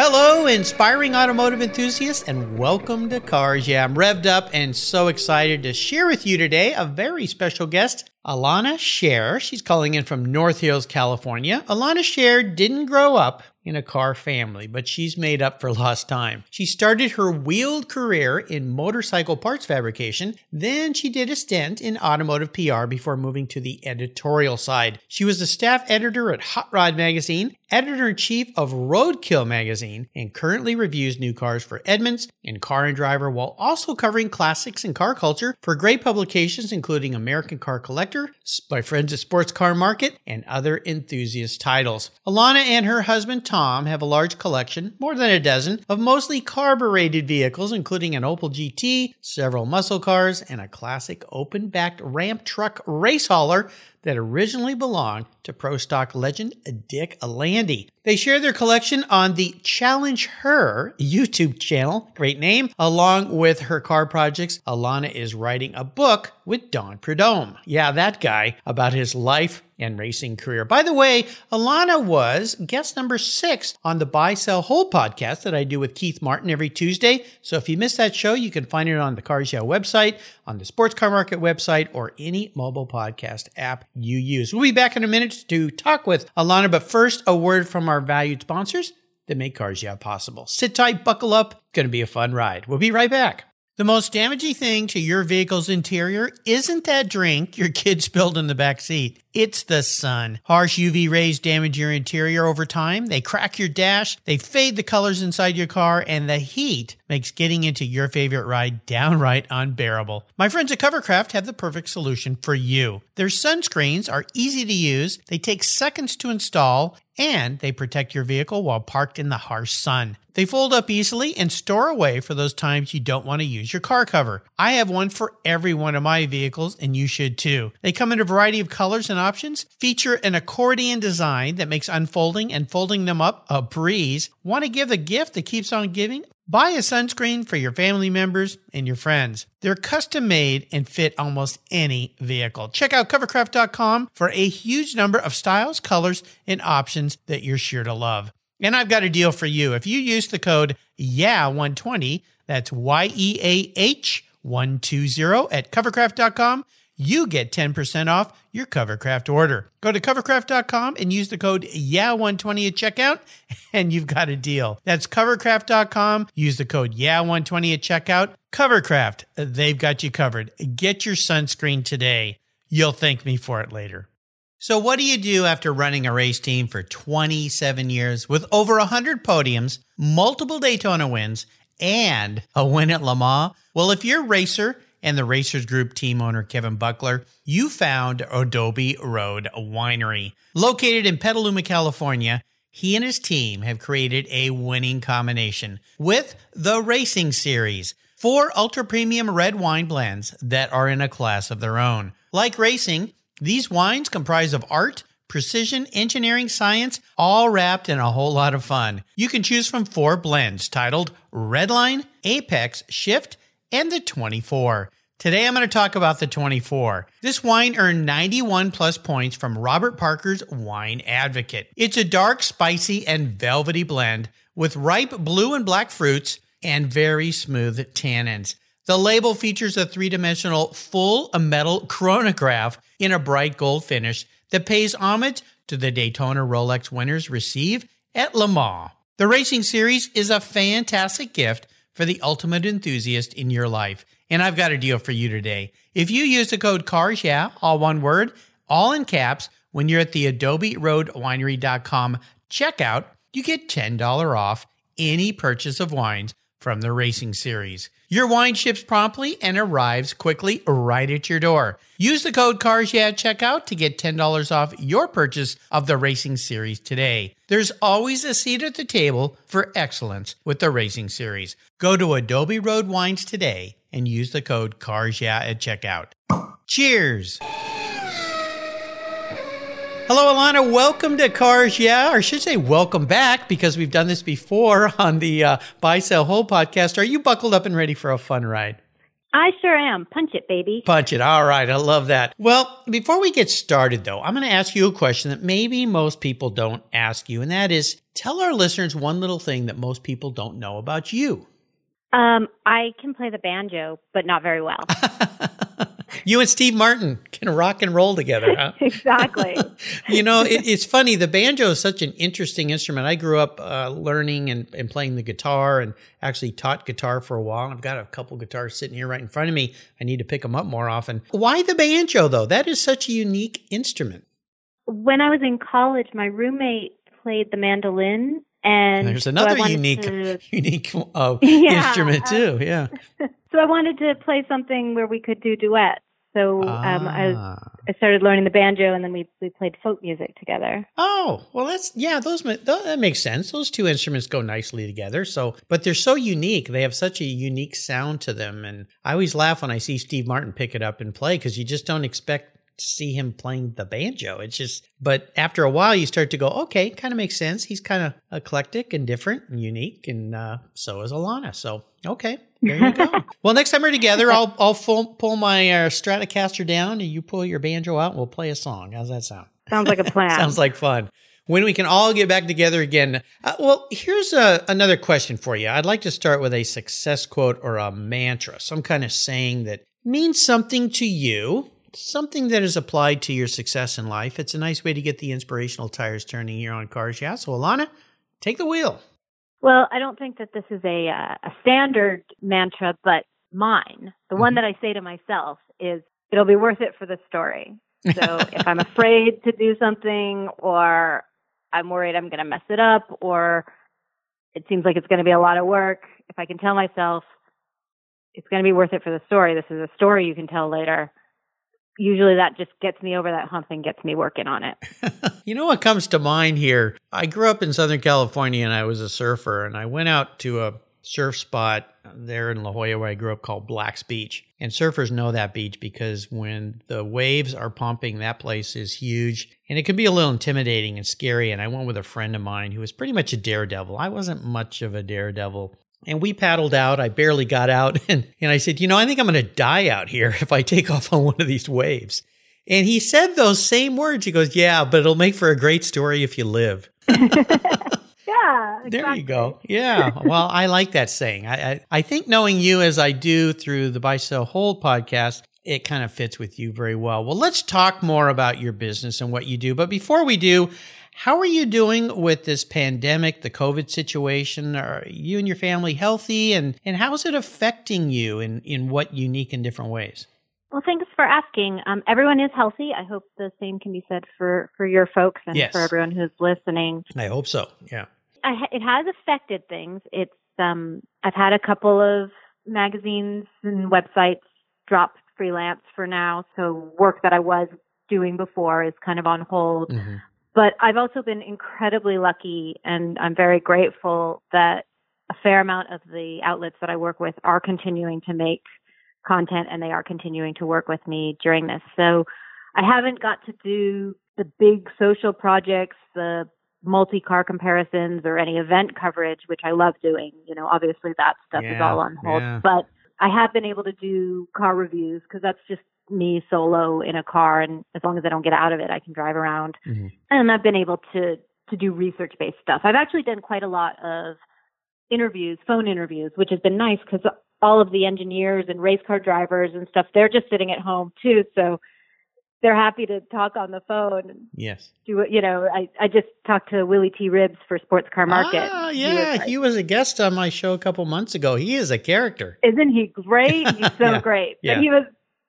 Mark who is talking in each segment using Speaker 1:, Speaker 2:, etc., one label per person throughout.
Speaker 1: Hello, inspiring automotive enthusiasts, and welcome to Cars. Yeah, I'm revved up and so excited to share with you today a very special guest, Alana Scherr. She's calling in from North Hills, California. Alana Scherr didn't grow up in a car family, but she's made up for lost time. She started her wheeled career in motorcycle parts fabrication, then she did a stint in automotive PR before moving to the editorial side. She was a staff editor at Hot Rod Magazine, editor in chief of Roadkill Magazine, and currently reviews new cars for Edmunds and Car and Driver while also covering classics and car culture for great publications including American Car Collector, my friends at Sports Car Market, and other enthusiast titles. Alana and her husband Tom Tom have a large collection, more than a dozen, of mostly carbureted vehicles, including an Opel GT, several muscle cars, and a classic open backed ramp truck race hauler that originally belonged to Pro Stock legend Dick Landy. They share their collection on the Challenge Her YouTube channel, great name. Along with her car projects, Alana is writing a book with Don Prudhomme. Yeah, that guy about his life and racing career. By the way, Alana was guest number six on the Buy, Sell, Hold podcast that I do with Keith Martin every Tuesday. So if you missed that show, you can find it on the Cars Yeah website, on the Sports Car Market website, or any mobile podcast app you use. We'll be back in a minute to talk with Alana, but first, a word from our valued sponsors that make Cars Yeah possible. Sit tight, buckle up. It's Going to be a fun ride. We'll be right back. The most damaging thing to your vehicle's interior isn't that drink your kid spilled in the back seat. It's the sun. Harsh UV rays damage your interior over time. They crack your dash, they fade the colors inside your car, and the heat makes getting into your favorite ride downright unbearable. My friends at Covercraft have the perfect solution for you. Their sunscreens are easy to use, they take seconds to install, and they protect your vehicle while parked in the harsh sun. They fold up easily and store away for those times you don't want to use your car cover. I have one for every one of my vehicles, and you should too. They come in a variety of colors and options, feature an accordion design that makes unfolding and folding them up a breeze. Want to give a gift that keeps on giving? Buy a sunscreen for your family members and your friends. They're custom made and fit almost any vehicle. Check out covercraft.com for a huge number of styles, colors, and options that you're sure to love. And I've got a deal for you. If you use the code YEAH120, that's Y E A H 120 at covercraft.com, you get 10% off your Covercraft order. Go to covercraft.com and use the code YEAH120 at checkout, and you've got a deal. That's covercraft.com. Use the code YEAH120 at checkout. Covercraft, they've got you covered. Get your sunscreen today. You'll thank me for it later. So, what do you do after running a race team for 27 years with over 100 podiums, multiple Daytona wins, and a win at Le Mans? Well, if you're a racer, and the Racers Group team owner Kevin Buckler, you found Adobe Road Winery. Located in Petaluma, California, he and his team have created a winning combination with the Racing Series, four ultra premium red wine blends that are in a class of their own. Like racing, these wines comprise of art, precision, engineering, science, all wrapped in a whole lot of fun. You can choose from four blends titled Redline, Apex, Shift, and the 24. Today I'm going to talk about the 24. This wine earned 91 plus points from Robert Parker's Wine Advocate. It's a dark, spicy, and velvety blend with ripe blue and black fruits and very smooth tannins. The label features a three dimensional full metal chronograph in a bright gold finish that pays homage to the Daytona Rolex winners receive at Le Mans. The racing series is a fantastic gift for the ultimate enthusiast in your life. And I've got a deal for you today. If you use the code CARS, yeah, all one word, all in caps, when you're at the Adobe Road Winery.com checkout, you get $10 off any purchase of wines from the racing series. Your wine ships promptly and arrives quickly right at your door. Use the code CARS at checkout to get $10 off your purchase of the racing series today. There's always a seat at the table for excellence with the racing series. Go to Adobe Road Wines today and use the code CARS at checkout. Cheers! Hello, Alana. Welcome to Cars Yeah, or I should say, welcome back because we've done this before on the uh, Buy Sell Hold podcast. Are you buckled up and ready for a fun ride?
Speaker 2: I sure am. Punch it, baby.
Speaker 1: Punch it. All right. I love that. Well, before we get started, though, I'm going to ask you a question that maybe most people don't ask you, and that is tell our listeners one little thing that most people don't know about you.
Speaker 2: Um, I can play the banjo, but not very well.
Speaker 1: you and Steve Martin can rock and roll together, huh?
Speaker 2: exactly.
Speaker 1: you know, it, it's funny. The banjo is such an interesting instrument. I grew up uh, learning and, and playing the guitar and actually taught guitar for a while. I've got a couple guitars sitting here right in front of me. I need to pick them up more often. Why the banjo, though? That is such a unique instrument.
Speaker 2: When I was in college, my roommate played the mandolin and
Speaker 1: there's another
Speaker 2: so
Speaker 1: unique
Speaker 2: to,
Speaker 1: unique uh,
Speaker 2: yeah,
Speaker 1: instrument too. Yeah.
Speaker 2: so I wanted to play something where we could do duets. So um, I,
Speaker 1: Ah.
Speaker 2: I started learning the banjo, and then we we played folk music together.
Speaker 1: Oh well, that's yeah. Those that makes sense. Those two instruments go nicely together. So, but they're so unique. They have such a unique sound to them, and I always laugh when I see Steve Martin pick it up and play because you just don't expect see him playing the banjo. It's just, but after a while, you start to go, okay, kind of makes sense. He's kind of eclectic and different and unique, and uh, so is Alana. So, okay, there you go. well, next time we're together, I'll I'll full, pull my uh, Stratocaster down, and you pull your banjo out. and We'll play a song. How's that sound?
Speaker 2: Sounds like a plan.
Speaker 1: Sounds like fun. When we can all get back together again. Uh, well, here's a, another question for you. I'd like to start with a success quote or a mantra, some kind of saying that means something to you, something that is applied to your success in life. It's a nice way to get the inspirational tires turning here on Cars Yeah. So, Alana, take the wheel.
Speaker 2: Well, I don't think that this is a uh, a standard mantra, but mine, the one
Speaker 1: Mhm.
Speaker 2: that I say to myself is, "It'll be worth it for the story." So if I'm afraid to do something, or I'm worried I'm going to mess it up, or it seems like it's going to be a lot of work, if I can tell myself it's going to be worth it for the story, this is a story you can tell later. Usually that just gets me over that hump and gets me working on it.
Speaker 1: you know what comes to mind here? I grew up in Southern California and I was a surfer, and I went out to a surf spot there in La Jolla where I grew up called Black's Beach. And surfers know that beach because when the waves are pumping, that place is huge and it can be a little intimidating and scary. And I went with a friend of mine who was pretty much a daredevil. I wasn't much of a daredevil. And we paddled out. I barely got out. And, and I said, You know, I think I'm going to die out here if I take off on one of these waves. And he said those same words. He goes, Yeah, but it'll make for a great story if you live.
Speaker 2: Yeah.
Speaker 1: There you go. Yeah. Well, I like that saying. I, I, I think knowing you as I do through the Buy Sell Hold podcast, it kind of fits with you very well. Well, let's talk more about your business and what you do. But before we do, how are you doing with this pandemic, the COVID situation? Are you and your family healthy? And, and how is it affecting you in, in what unique and different ways?
Speaker 2: Well, thanks for asking. Um, everyone is healthy. I hope the same can be said for, for your folks and
Speaker 1: Yes.
Speaker 2: for everyone who's listening.
Speaker 1: I hope so. Yeah.
Speaker 2: I, it has affected things. It's um, I've had a couple of magazines and websites drop freelance for now, so work that I was doing before is kind of on hold.
Speaker 1: Mhm.
Speaker 2: But I've also been incredibly lucky, and I'm very grateful that a fair amount of the outlets that I work with are continuing to make content and they are continuing to work with me during this. So I haven't got to do the big social projects, the multi car comparisons or any event coverage, which I love doing. You know, obviously that stuff is all on hold,
Speaker 1: yeah.
Speaker 2: but I have been able to do car reviews because that's just me solo in a car. And as long as I don't get out of it, I can drive around.
Speaker 1: Mhm.
Speaker 2: And I've been able to, to do research based stuff. I've actually done quite a lot of interviews, phone interviews, which has been nice because all of the engineers and race car drivers and stuff, they're just sitting at home too. So they're happy to talk on the phone and
Speaker 1: Yes.
Speaker 2: do it. You know, I, I just talked to Willy T. Ribbs for Sports Car Market.
Speaker 1: Ah,
Speaker 2: He
Speaker 1: yeah.
Speaker 2: was like,
Speaker 1: He was a guest on my show a couple months ago. He is a character.
Speaker 2: Isn't he great? He's so
Speaker 1: Yeah.
Speaker 2: great.
Speaker 1: Yeah.
Speaker 2: But he was,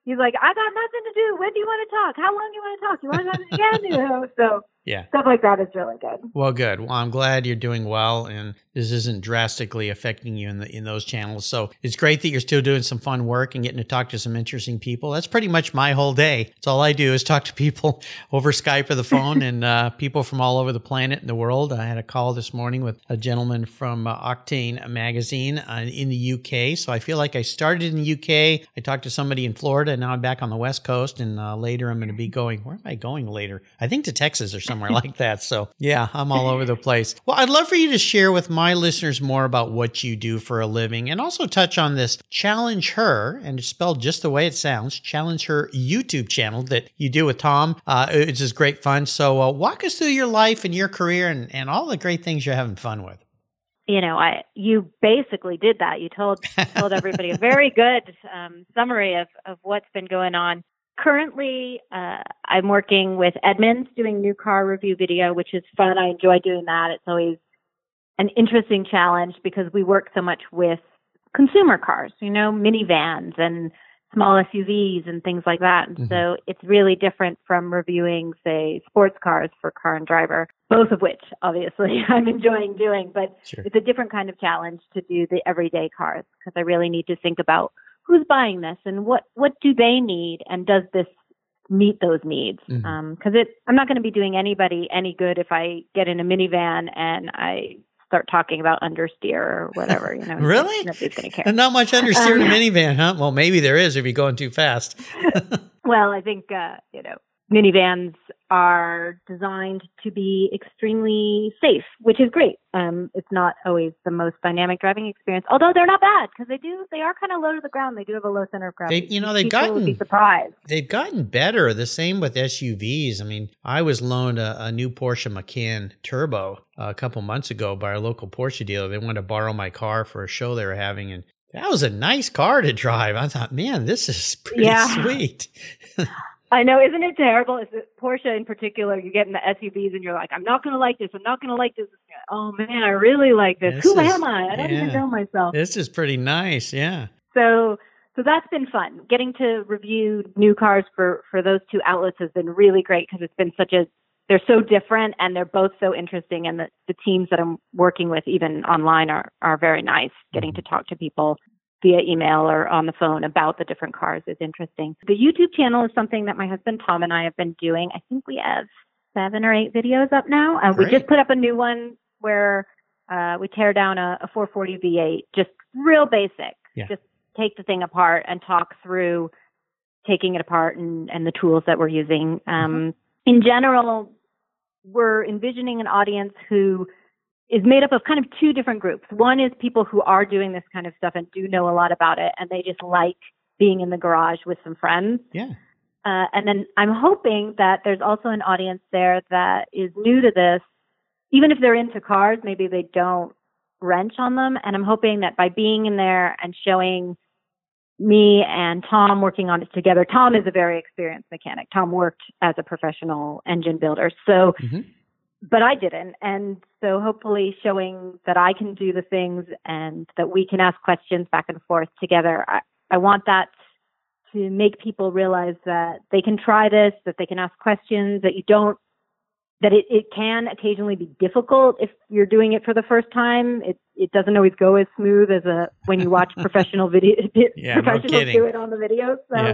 Speaker 2: he's like, I got nothing to do. When do you want to talk? How long do you want to talk? You want to talk again? You know, so
Speaker 1: Yeah.
Speaker 2: Stuff like that is really good.
Speaker 1: Well, good. Well, I'm glad you're doing well, and this isn't drastically affecting you in the in those channels. So it's great that you're still doing some fun work and getting to talk to some interesting people. That's pretty much my whole day. It's all I do is talk to people over Skype or the phone, and uh, people from all over the planet and the world. I had a call this morning with a gentleman from uh, Octane Magazine uh, in the UK. So I feel like I started in the UK. I talked to somebody in Florida, and now I'm back on the West Coast, and uh, later I'm going to be going. Where am I going later? I think to Texas or somewhere like that. So yeah, I'm all over the place. Well, I'd love for you to share with my listeners more about what you do for a living and also touch on this Challenge Her, and it's spelled just the way it sounds, Challenge Her YouTube channel that you do with Tom. Uh, it's just great fun. So uh, walk us through your life and your career and, and all the great things you're having fun with
Speaker 2: you know, I you basically did that. You told told everybody a very good um, summary of of what's been going on. Currently, uh, I'm working with Edmunds doing new car review video, which is fun. I enjoy doing that. It's always an interesting challenge because we work so much with consumer cars, you know, minivans and small SUVs and things like that. And mm-hmm. so it's really different from reviewing, say, sports cars for Car and Driver, both of which obviously I'm enjoying doing, but sure. it's a different kind of challenge to do the everyday cars because I really need to think about who's buying this and what, what do they need and does this meet those needs? Because mm-hmm. um, it, I'm not going to be doing anybody any good if I get in a minivan and I start talking about understeer or whatever. You know,
Speaker 1: really?
Speaker 2: Nobody's going to care.
Speaker 1: And not much understeer um, in a um, minivan, huh? Well, maybe there is if you're going too fast.
Speaker 2: well, I think uh, you know minivans are designed to be extremely safe, which is great. Um, it's not always the most dynamic driving experience, although they're not bad because they do they are kind of low to the ground. They do have a low center of gravity.
Speaker 1: They, you know, they've
Speaker 2: People
Speaker 1: gotten
Speaker 2: be surprised.
Speaker 1: They've gotten better. The same with SUVs. I mean, I was loaned a, a new Porsche Macan Turbo a couple months ago by our local Porsche dealer. They wanted to borrow my car for a show they were having, and that was a nice car to drive. I thought, man, this is pretty yeah. sweet.
Speaker 2: I know, isn't it terrible? Is it Porsche in particular? You get in the SUVs and you're like, I'm not going to like this. I'm not going to like this. Oh man, I really like this. this Who is, am I? I don't yeah. even know myself.
Speaker 1: This is pretty nice. Yeah.
Speaker 2: So, so that's been fun. Getting to review new cars for for those two outlets has been really great because it's been such a they're so different and they're both so interesting and the, the teams that I'm working with even online are are very nice getting to talk to people via email or on the phone about the different cars is interesting. The YouTube channel is something that my husband Tom and I have been doing. I think we have seven or eight videos up now. And we just put up a new one where uh, we tear down a, a 440 V8, just real basic. Yeah. Just take the thing apart and talk through taking it apart and, and the tools that we're using. Um, mm-hmm. In general, we're envisioning an audience who is made up of kind of two different groups. One is people who are doing this kind of stuff and do know a lot about it, and they just like being in the garage with some friends.
Speaker 1: Yeah.
Speaker 2: Uh, and then I'm hoping that there's also an audience there that is new to this, even if they're into cars, maybe they don't wrench on them. And I'm hoping that by being in there and showing me and Tom working on it together, Tom is a very experienced mechanic. Tom worked as a professional engine builder. So mm-hmm but I didn't. And so hopefully showing that I can do the things and that we can ask questions back and forth together. I, I want that to make people realize that they can try this, that they can ask questions, that you don't, that it, it can occasionally be difficult if you're doing it for the first time. It, it doesn't always go as smooth as a, when you watch professional video,
Speaker 1: yeah,
Speaker 2: professionals
Speaker 1: no
Speaker 2: do it on the videos. So, yeah.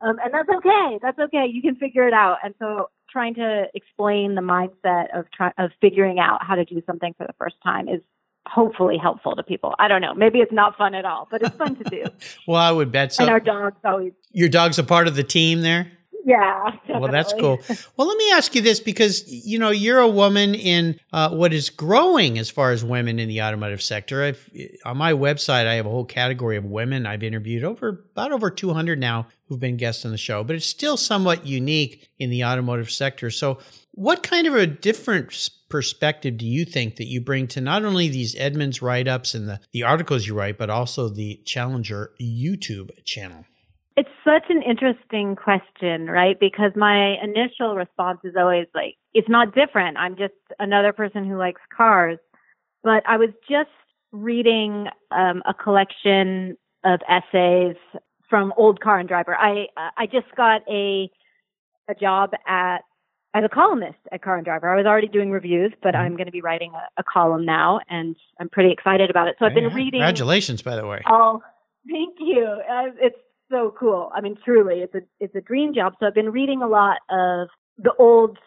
Speaker 2: um, and that's okay. That's okay. You can figure it out. And so trying to explain the mindset of try, of figuring out how to do something for the first time is hopefully helpful to people. I don't know. Maybe it's not fun at all, but it's fun to do.
Speaker 1: well, I would bet so.
Speaker 2: And our dogs always.
Speaker 1: Your dog's a part of the team there?
Speaker 2: Yeah. Definitely.
Speaker 1: Well, that's cool. Well, let me ask you this because, you know, you're a woman in uh, what is growing as far as women in the automotive sector. I've, on my website, I have a whole category of women I've interviewed over about over 200 now who've been guests on the show, but it's still somewhat unique in the automotive sector. So, what kind of a different perspective do you think that you bring to not only these Edmunds write ups and the, the articles you write, but also the Challenger YouTube channel?
Speaker 2: It's such an interesting question, right? Because my initial response is always like, it's not different. I'm just another person who likes cars. But I was just reading um, a collection of essays from Old Car and Driver. I uh, I just got a a job at as a columnist at Car and Driver. I was already doing reviews, but
Speaker 1: Mm-hmm.
Speaker 2: I'm going to be writing a, a column now, and I'm pretty excited about it. So I've been
Speaker 1: Yeah.
Speaker 2: reading.
Speaker 1: Congratulations, by the way.
Speaker 2: Oh, thank you. Uh, it's so cool. I mean, truly, it's a it's a dream job. So I've been reading a lot of the old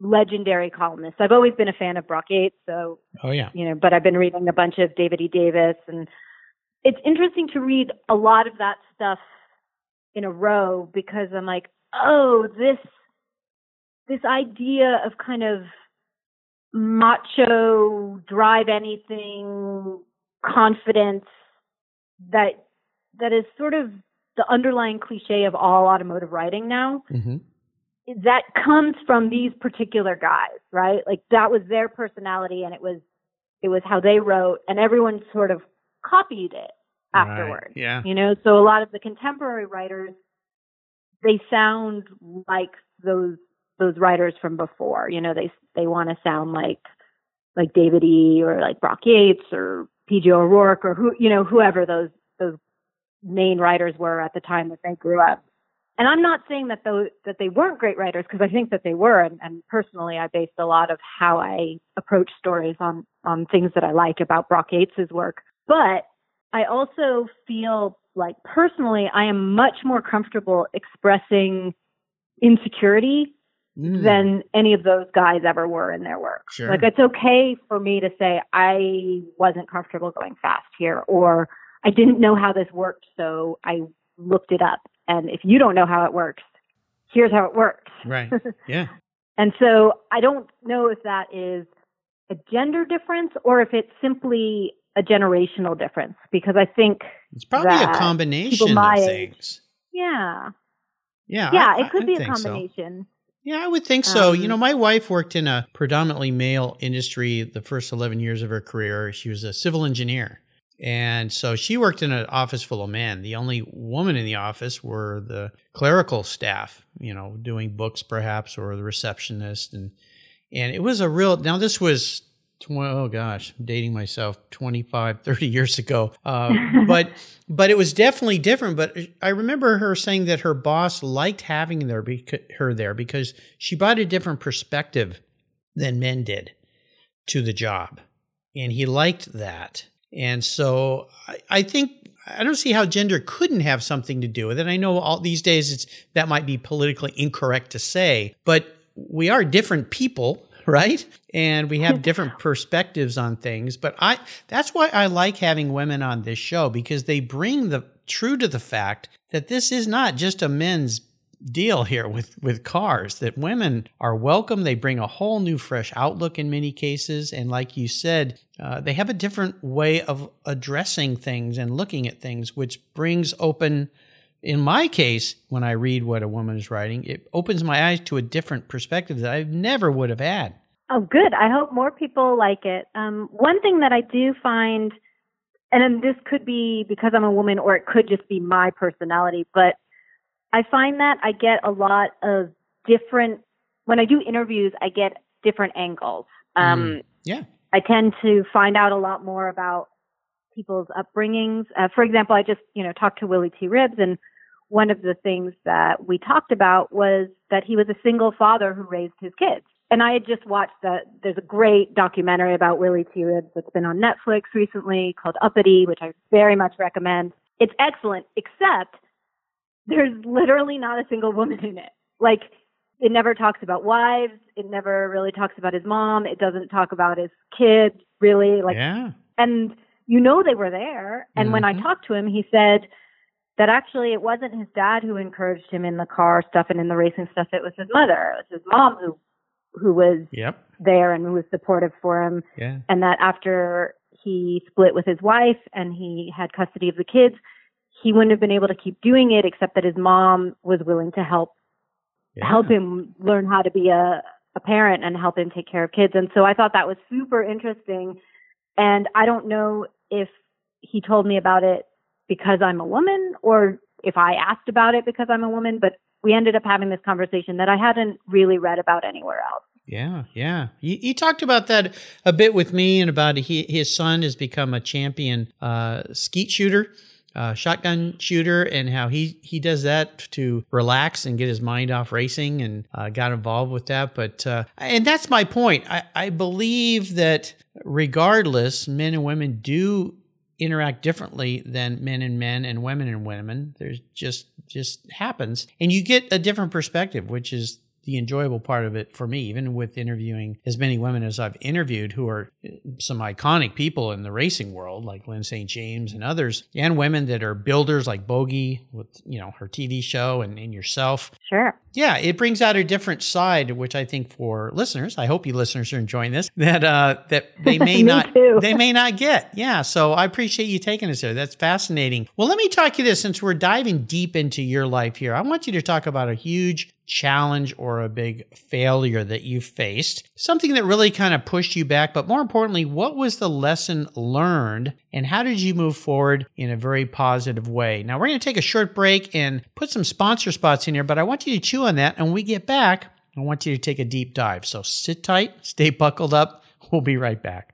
Speaker 2: legendary columnists. I've always been a fan of Brock Yates, so
Speaker 1: Oh yeah.
Speaker 2: you know, but I've been reading a bunch of David E. Davis, and it's interesting to read a lot of that stuff in a row because I'm like, oh, this this idea of kind of macho, drive anything, confidence that that is sort of the underlying cliche of all automotive writing now
Speaker 1: hmm
Speaker 2: that comes from these particular guys, right? Like that was their personality and it was it was how they wrote and everyone sort of copied it afterwards.
Speaker 1: Yeah.
Speaker 2: You know, so a lot of the contemporary writers they sound like those those writers from before. You know, they they want to sound like like David E or like Brock Yates or PJ O'Rourke or who you know whoever those main writers were at the time that they grew up. And I'm not saying that those that they weren't great writers because I think that they were. And, and personally, I based a lot of how I approach stories on on things that I like about Brock Yates's work. But I also feel like personally, I am much more comfortable expressing insecurity
Speaker 1: Mm.
Speaker 2: than any of those guys ever were in their work.
Speaker 1: Sure.
Speaker 2: Like it's okay for me to say I wasn't comfortable going fast here or I didn't know how this worked so I looked it up. And if you don't know how it works, here's how it works.
Speaker 1: Right. Yeah.
Speaker 2: And so I don't know if that is a gender difference or if it's simply a generational difference because I think
Speaker 1: It's probably a combination of things.
Speaker 2: yeah.
Speaker 1: Yeah.
Speaker 2: Yeah,
Speaker 1: I-
Speaker 2: it could
Speaker 1: I
Speaker 2: be a
Speaker 1: think so.
Speaker 2: combination.
Speaker 1: Yeah, I would think so. you
Speaker 2: Um,
Speaker 1: know, my wife worked in a predominantly male industry the first 11 years of her career. She was a civil engineer. And so she worked in an office full of men. The only woman in the office were the clerical staff, you know, doing books perhaps or the receptionist and and it was a real now this was tw- oh gosh, I'm dating myself 25 30 years ago. Uh, but but it was definitely different. But I remember her saying that her boss liked having there her there because she brought a different perspective than men did to the job, and he liked that. And so I, I think I don't see how gender couldn't have something to do with it. I know all these days it's that might be politically incorrect to say, but we are different people right and we have different perspectives on things but i that's why i like having women on this show because they bring the true to the fact that this is not just a men's deal here with with cars that women are welcome they bring a whole new fresh outlook in many cases and like you said uh, they have a different way of addressing things and looking at things which brings open in my case, when I read what a woman is writing, it opens my eyes to a different perspective that I never would have had.
Speaker 2: Oh, good. I hope more people like it. Um, one thing that I do find, and this could be because I'm a woman, or it could just be my personality, but I find that I get a lot of different. When I do interviews, I get different angles. Um,
Speaker 1: Yeah.
Speaker 2: I tend to find out a lot more about people's upbringings. Uh, for example, I just you know talked to Willy T. Ribbs and one of the things that we talked about was that he was a single father who raised his kids. And I had just watched that. There's a great documentary about Willy T. Ribbs that's been on Netflix recently called Uppity, which I very much recommend. It's excellent, except there's literally not a single woman in it. Like, it never talks about wives. It never really talks about his mom. It doesn't talk about his kids, really. Like,
Speaker 1: yeah.
Speaker 2: and you know they were there. And when I
Speaker 1: Mhm.
Speaker 2: talked to him, he said that actually it wasn't his dad who encouraged him in the car stuff and in the racing stuff. It was his mother. It was his mom who who was
Speaker 1: Yep.
Speaker 2: there and who was supportive for him.
Speaker 1: Yeah.
Speaker 2: And that after he split with his wife and he had custody of the kids, he wouldn't have been able to keep doing it except that his mom was willing to help
Speaker 1: yeah.
Speaker 2: help him learn how to be a, a parent and help him take care of kids. And so I thought that was super interesting. And I don't know if he told me about it because I'm a woman or if I asked about it because I'm a woman, but we ended up having this conversation that I hadn't really read about anywhere else.
Speaker 1: Yeah, yeah. He, he talked about that a bit with me, and about he, his son has become a champion uh, skeet shooter. Uh, shotgun shooter and how he he does that to relax and get his mind off racing and uh, got involved with that. But uh, and that's my point. I, I believe that regardless, men and women do interact differently than men and men and women and women. There's just just happens, and you get a different perspective, which is the enjoyable part of it for me, even with interviewing as many women as I've interviewed who are uh, some iconic people in the racing world, like Lyn St. James and others, and women that are builders like Bogi with, you know, her TV show and, and yourself.
Speaker 2: Sure.
Speaker 1: Yeah, it brings out a different side, which I think for listeners, I hope you listeners are enjoying this, that uh that they may not
Speaker 2: too.
Speaker 1: they may not get. Yeah. So I appreciate you taking us there. That's fascinating. Well, let me talk to you this since we're diving deep into your life here. I want you to talk about a huge challenge or a big failure that you faced, something that really kind of pushed you back, but more importantly, what was the lesson learned and how did you move forward in a very positive way? Now, we're going to take a short break and put some sponsor spots in here, but I want you to chew on that. And when we get back, I want you to take a deep dive. So sit tight, stay buckled up. We'll be right back.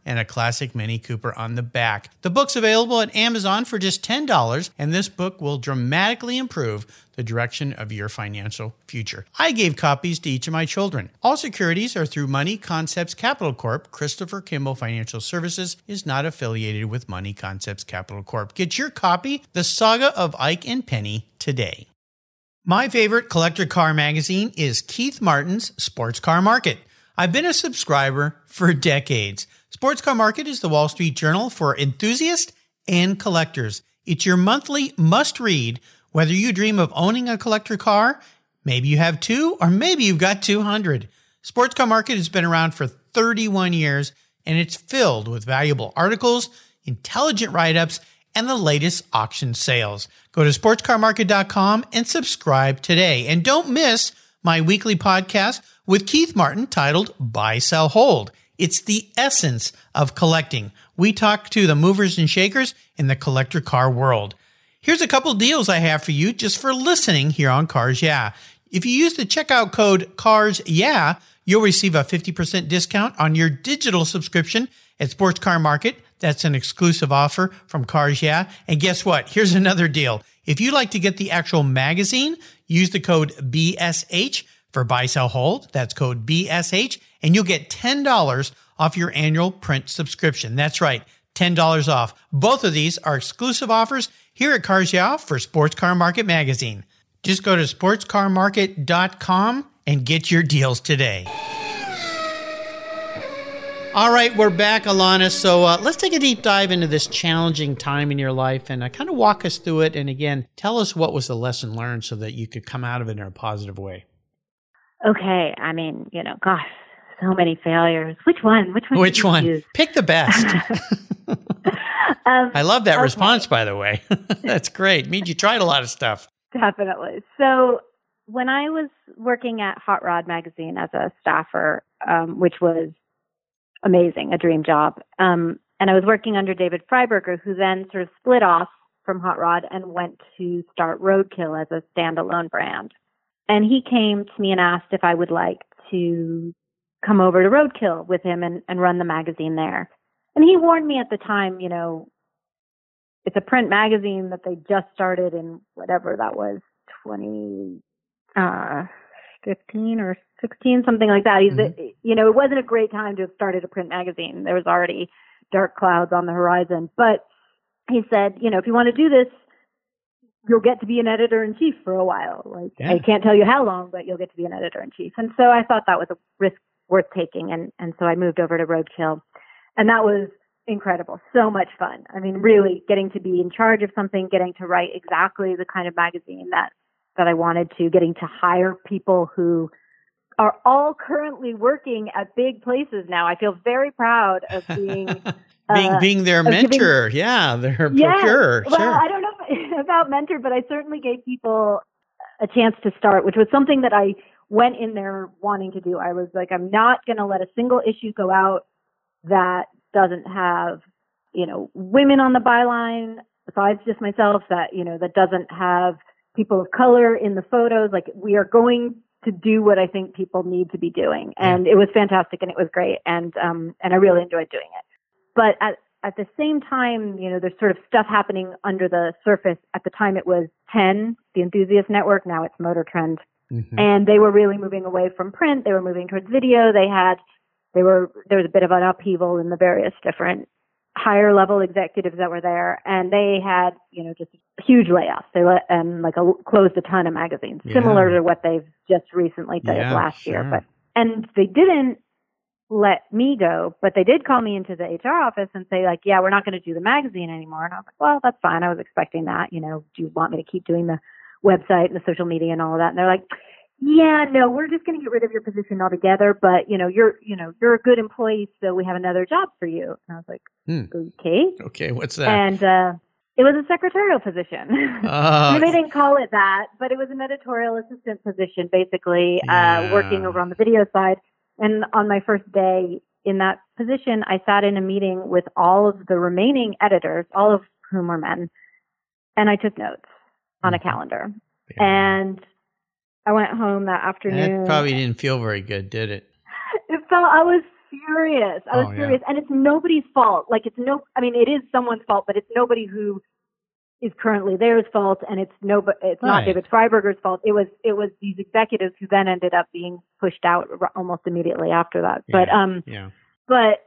Speaker 1: and a classic Mini Cooper on the back. The book's available at Amazon for just $10, and this book will dramatically improve the direction of your financial future. I gave copies to each of my children. All securities are through Money Concepts Capital Corp. Christopher Kimball Financial Services is not affiliated with Money Concepts Capital Corp. Get your copy, The Saga of Ike and Penny, today. My favorite collector car magazine is Keith Martin's Sports Car Market. I've been a subscriber for decades. Sports Car Market is the Wall Street Journal for enthusiasts and collectors. It's your monthly must read, whether you dream of owning a collector car, maybe you have two, or maybe you've got 200. Sports Car Market has been around for 31 years and it's filled with valuable articles, intelligent write ups, and the latest auction sales. Go to sportscarmarket.com and subscribe today. And don't miss my weekly podcast with Keith Martin titled Buy, Sell, Hold. It's the essence of collecting. We talk to the movers and shakers in the collector car world. Here's a couple deals I have for you just for listening here on Cars Yeah. If you use the checkout code CARS Yeah, you'll receive a 50% discount on your digital subscription at Sports Car Market. That's an exclusive offer from Cars Yeah. And guess what? Here's another deal. If you'd like to get the actual magazine, use the code BSH for buy, sell, hold. That's code BSH and you'll get $10 off your annual print subscription. That's right. $10 off. Both of these are exclusive offers here at Cars Yeah for Sports Car Market Magazine. Just go to sportscarmarket.com and get your deals today. All right, we're back, Alana. So uh, let's take a deep dive into this challenging time in your life and uh, kind of walk us through it. And again, tell us what was the lesson learned so that you could come out of it in a positive way.
Speaker 2: Okay. I mean, you know, gosh, so many failures. Which one? Which one?
Speaker 1: Which one? Choose? Pick the best. um, I love that okay. response, by the way. That's great. It means you tried a lot of stuff.
Speaker 2: Definitely. So when I was working at Hot Rod Magazine as a staffer, um, which was amazing, a dream job, um, and I was working under David Freiberger, who then sort of split off from Hot Rod and went to start Roadkill as a standalone brand. And he came to me and asked if I would like to come over to Roadkill with him and, and run the magazine there. And he warned me at the time, you know, it's a print magazine that they just started in whatever that was, 20, uh, 15 or 16, something like that. He's, mm-hmm. you know, it wasn't a great time to have started a print magazine. There was already dark clouds on the horizon. But he said, you know, if you want to do this, you'll get to be an editor in chief for a while. Like yeah. I can't tell you how long, but you'll get to be an editor in chief. And so I thought that was a risk worth taking. And, and so I moved over to Roadkill. And that was incredible. So much fun. I mean, really getting to be in charge of something, getting to write exactly the kind of magazine that, that I wanted to, getting to hire people who are all currently working at big places now. I feel very proud of being
Speaker 1: being
Speaker 2: uh,
Speaker 1: being their
Speaker 2: of giving-
Speaker 1: mentor. yeah, their
Speaker 2: yeah,
Speaker 1: procurer.
Speaker 2: Well,
Speaker 1: sure.
Speaker 2: I don't know about mentor, but I certainly gave people a chance to start, which was something that I went in there wanting to do. I was like, I'm not going to let a single issue go out that doesn't have, you know, women on the byline besides just myself that, you know, that doesn't have people of color in the photos. Like we are going to do what I think people need to be doing. And it was fantastic and it was great. And, um, and I really enjoyed doing it. But at, at the same time, you know, there's sort of stuff happening under the surface. At the time it was TEN, the Enthusiast Network. Now it's Motor Trend.
Speaker 1: Mhm.
Speaker 2: And they were really moving away from print. They were moving towards video. They had, they were, there was a bit of an upheaval in the various different higher level executives that were there. And they had, you know, just huge layoffs. They let, and like a, closed a ton of magazines,
Speaker 1: Yeah.
Speaker 2: similar to what they've just recently did
Speaker 1: Yeah,
Speaker 2: last year. But, and they didn't let me go, but they did call me into the HR office and say like, yeah, we're not going to do the magazine anymore. And I was like, well, that's fine. I was expecting that. You know, do you want me to keep doing the website and the social media and all of that? And they're like, yeah, no, we're just going to get rid of your position altogether. But you know, you're, you know, you're a good employee, so we have another job for you. And I was like,
Speaker 1: Hmm.
Speaker 2: okay.
Speaker 1: Okay, what's that?
Speaker 2: And uh, it was a secretarial position.
Speaker 1: Uh,
Speaker 2: they didn't call it that, but it was an editorial assistant position, basically,
Speaker 1: Yeah.
Speaker 2: uh, working over on the video side. And on my first day in that position, I sat in a meeting with all of the remaining editors, all of whom were men, and I took notes on a
Speaker 1: Mhm.
Speaker 2: calendar.
Speaker 1: yeah.
Speaker 2: And I went home that afternoon.
Speaker 1: that probably didn't feel very good, did it?
Speaker 2: it felt I was furious. I was
Speaker 1: Oh, yeah.
Speaker 2: furious, and it's nobody's fault. Like it's no, I mean, it is someone's fault, but it's nobody who is currently theirs fault, and it's no, it's
Speaker 1: Right.
Speaker 2: not David Freiberger's fault. It was it was these executives who then ended up being pushed out r- almost immediately after that. But
Speaker 1: Yeah.
Speaker 2: um,
Speaker 1: Yeah.
Speaker 2: but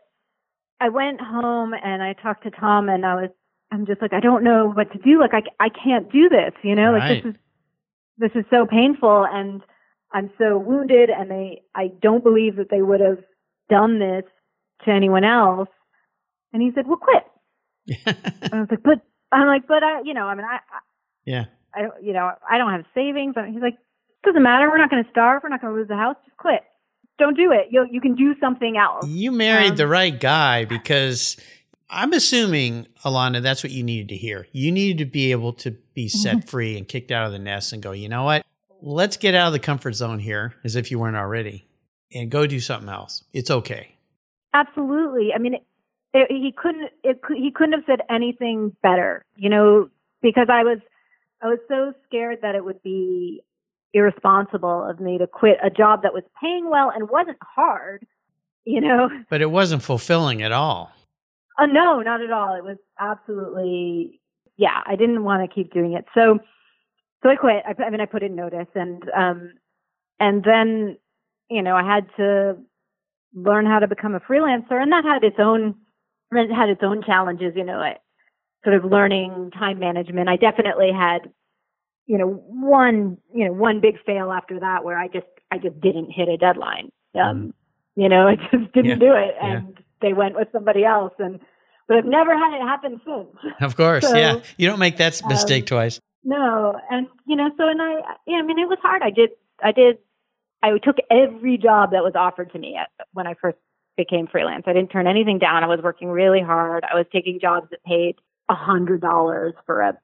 Speaker 2: I went home and I talked to Tom, and I was I'm just like I don't know what to do. Like I I can't do this, you know, like
Speaker 1: Right.
Speaker 2: this is this is so painful and I'm so wounded and they I don't believe that they would have done this to anyone else. And he said, "Well, quit." And I was like, "But I'm like, but I, you know, I mean, I,
Speaker 1: yeah.
Speaker 2: I, I don't, you know, I don't have savings." And he's like, "Doesn't matter. We're not going to starve. We're not going to lose the house. Just quit. Don't do it. You you can do something else."
Speaker 1: You married
Speaker 2: Um,
Speaker 1: the right guy because I'm assuming, Alana, that's what you needed to hear. You needed to be able to be set
Speaker 2: Mm-hmm.
Speaker 1: free and kicked out of the nest and go, you know what? Let's get out of the comfort zone here, as if you weren't already, and go do something else. It's okay.
Speaker 2: Absolutely. I mean, it, he couldn't. It, he couldn't have said anything better. You know, because I was, I was so scared that it would be irresponsible of me to quit a job that was paying well and wasn't hard. You know,
Speaker 1: But it wasn't fulfilling at all.
Speaker 2: uh, no, not at all. It was absolutely, yeah. I didn't want to keep doing it, so, so I quit. I, I mean, I put in notice, and um, and then, you know, I had to learn how to become a freelancer, and that had its own, had its own challenges. You know, I, sort of learning time management. I definitely had, you know, one, you know, one big fail after that where I just, I just didn't hit a deadline. Um, you know, I just didn't
Speaker 1: Yeah.
Speaker 2: do it,
Speaker 1: Yeah.
Speaker 2: and they went with somebody else, and but I've never had it happen since.
Speaker 1: Of course,
Speaker 2: So,
Speaker 1: yeah. You don't make that
Speaker 2: um,
Speaker 1: mistake twice.
Speaker 2: No, and you know, so and I, yeah, I mean, it was hard. I did, I did, I took every job that was offered to me at, when I first became freelance. I didn't turn anything down. I was working really hard. I was taking jobs that paid a hundred dollars for a,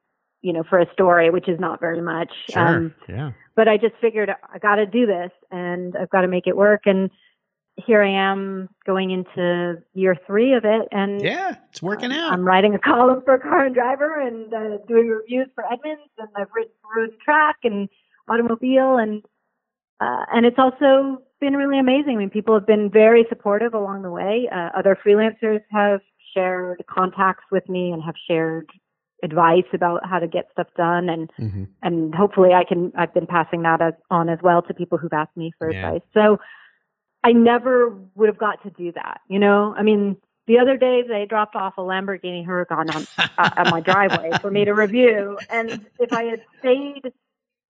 Speaker 2: you know, for a story, which is not very much.
Speaker 1: Sure.
Speaker 2: Um,
Speaker 1: yeah.
Speaker 2: but I just figured I got to do this and I've got to make it work. And here I am going into year three of it, and
Speaker 1: Yeah. It's working out.
Speaker 2: I'm writing a column for Car and Driver and uh, doing reviews for Edmunds, and I've written for Road and Track and Automobile, and uh, and it's also been really amazing. I mean, people have been very supportive along the way. Uh, other freelancers have shared contacts with me and have shared advice about how to get stuff done, and
Speaker 1: hmm
Speaker 2: and hopefully I can. I've been passing that as, on as well to people who've asked me for
Speaker 1: Yeah.
Speaker 2: advice. So I never would have got to do that. You know, I mean, the other day they dropped off a Lamborghini Huracan on uh, on my driveway for me to review, and if I had stayed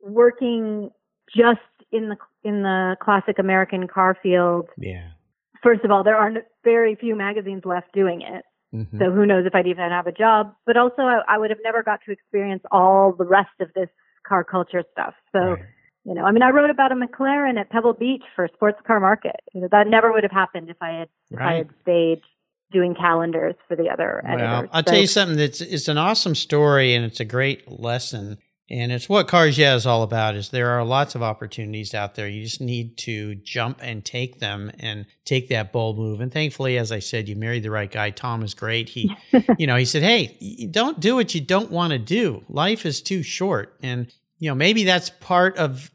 Speaker 2: working just in the in the classic American car field
Speaker 1: Yeah.
Speaker 2: first of all, there are very few magazines left doing it.
Speaker 1: Mhm.
Speaker 2: So who knows if I'd even have a job. But also, I, I would have never got to experience all the rest of this car culture stuff. So,
Speaker 1: Right.
Speaker 2: you know, I mean, I wrote about a McLaren at Pebble Beach for Sports Car Market. You know, that never would have happened if I had if I had stayed doing calendars for the other
Speaker 1: Well,
Speaker 2: editors.
Speaker 1: I'll
Speaker 2: So-
Speaker 1: tell you something that's it's an awesome story and it's a great lesson. And it's what Cars Yeah is all about is there are lots of opportunities out there. You just need to jump and take them and take that bold move. And thankfully, as I said, you married the right guy. Tom is great. He, you know, he said, Hey, don't do what you don't want to do. Life is too short. And, you know, maybe that's part of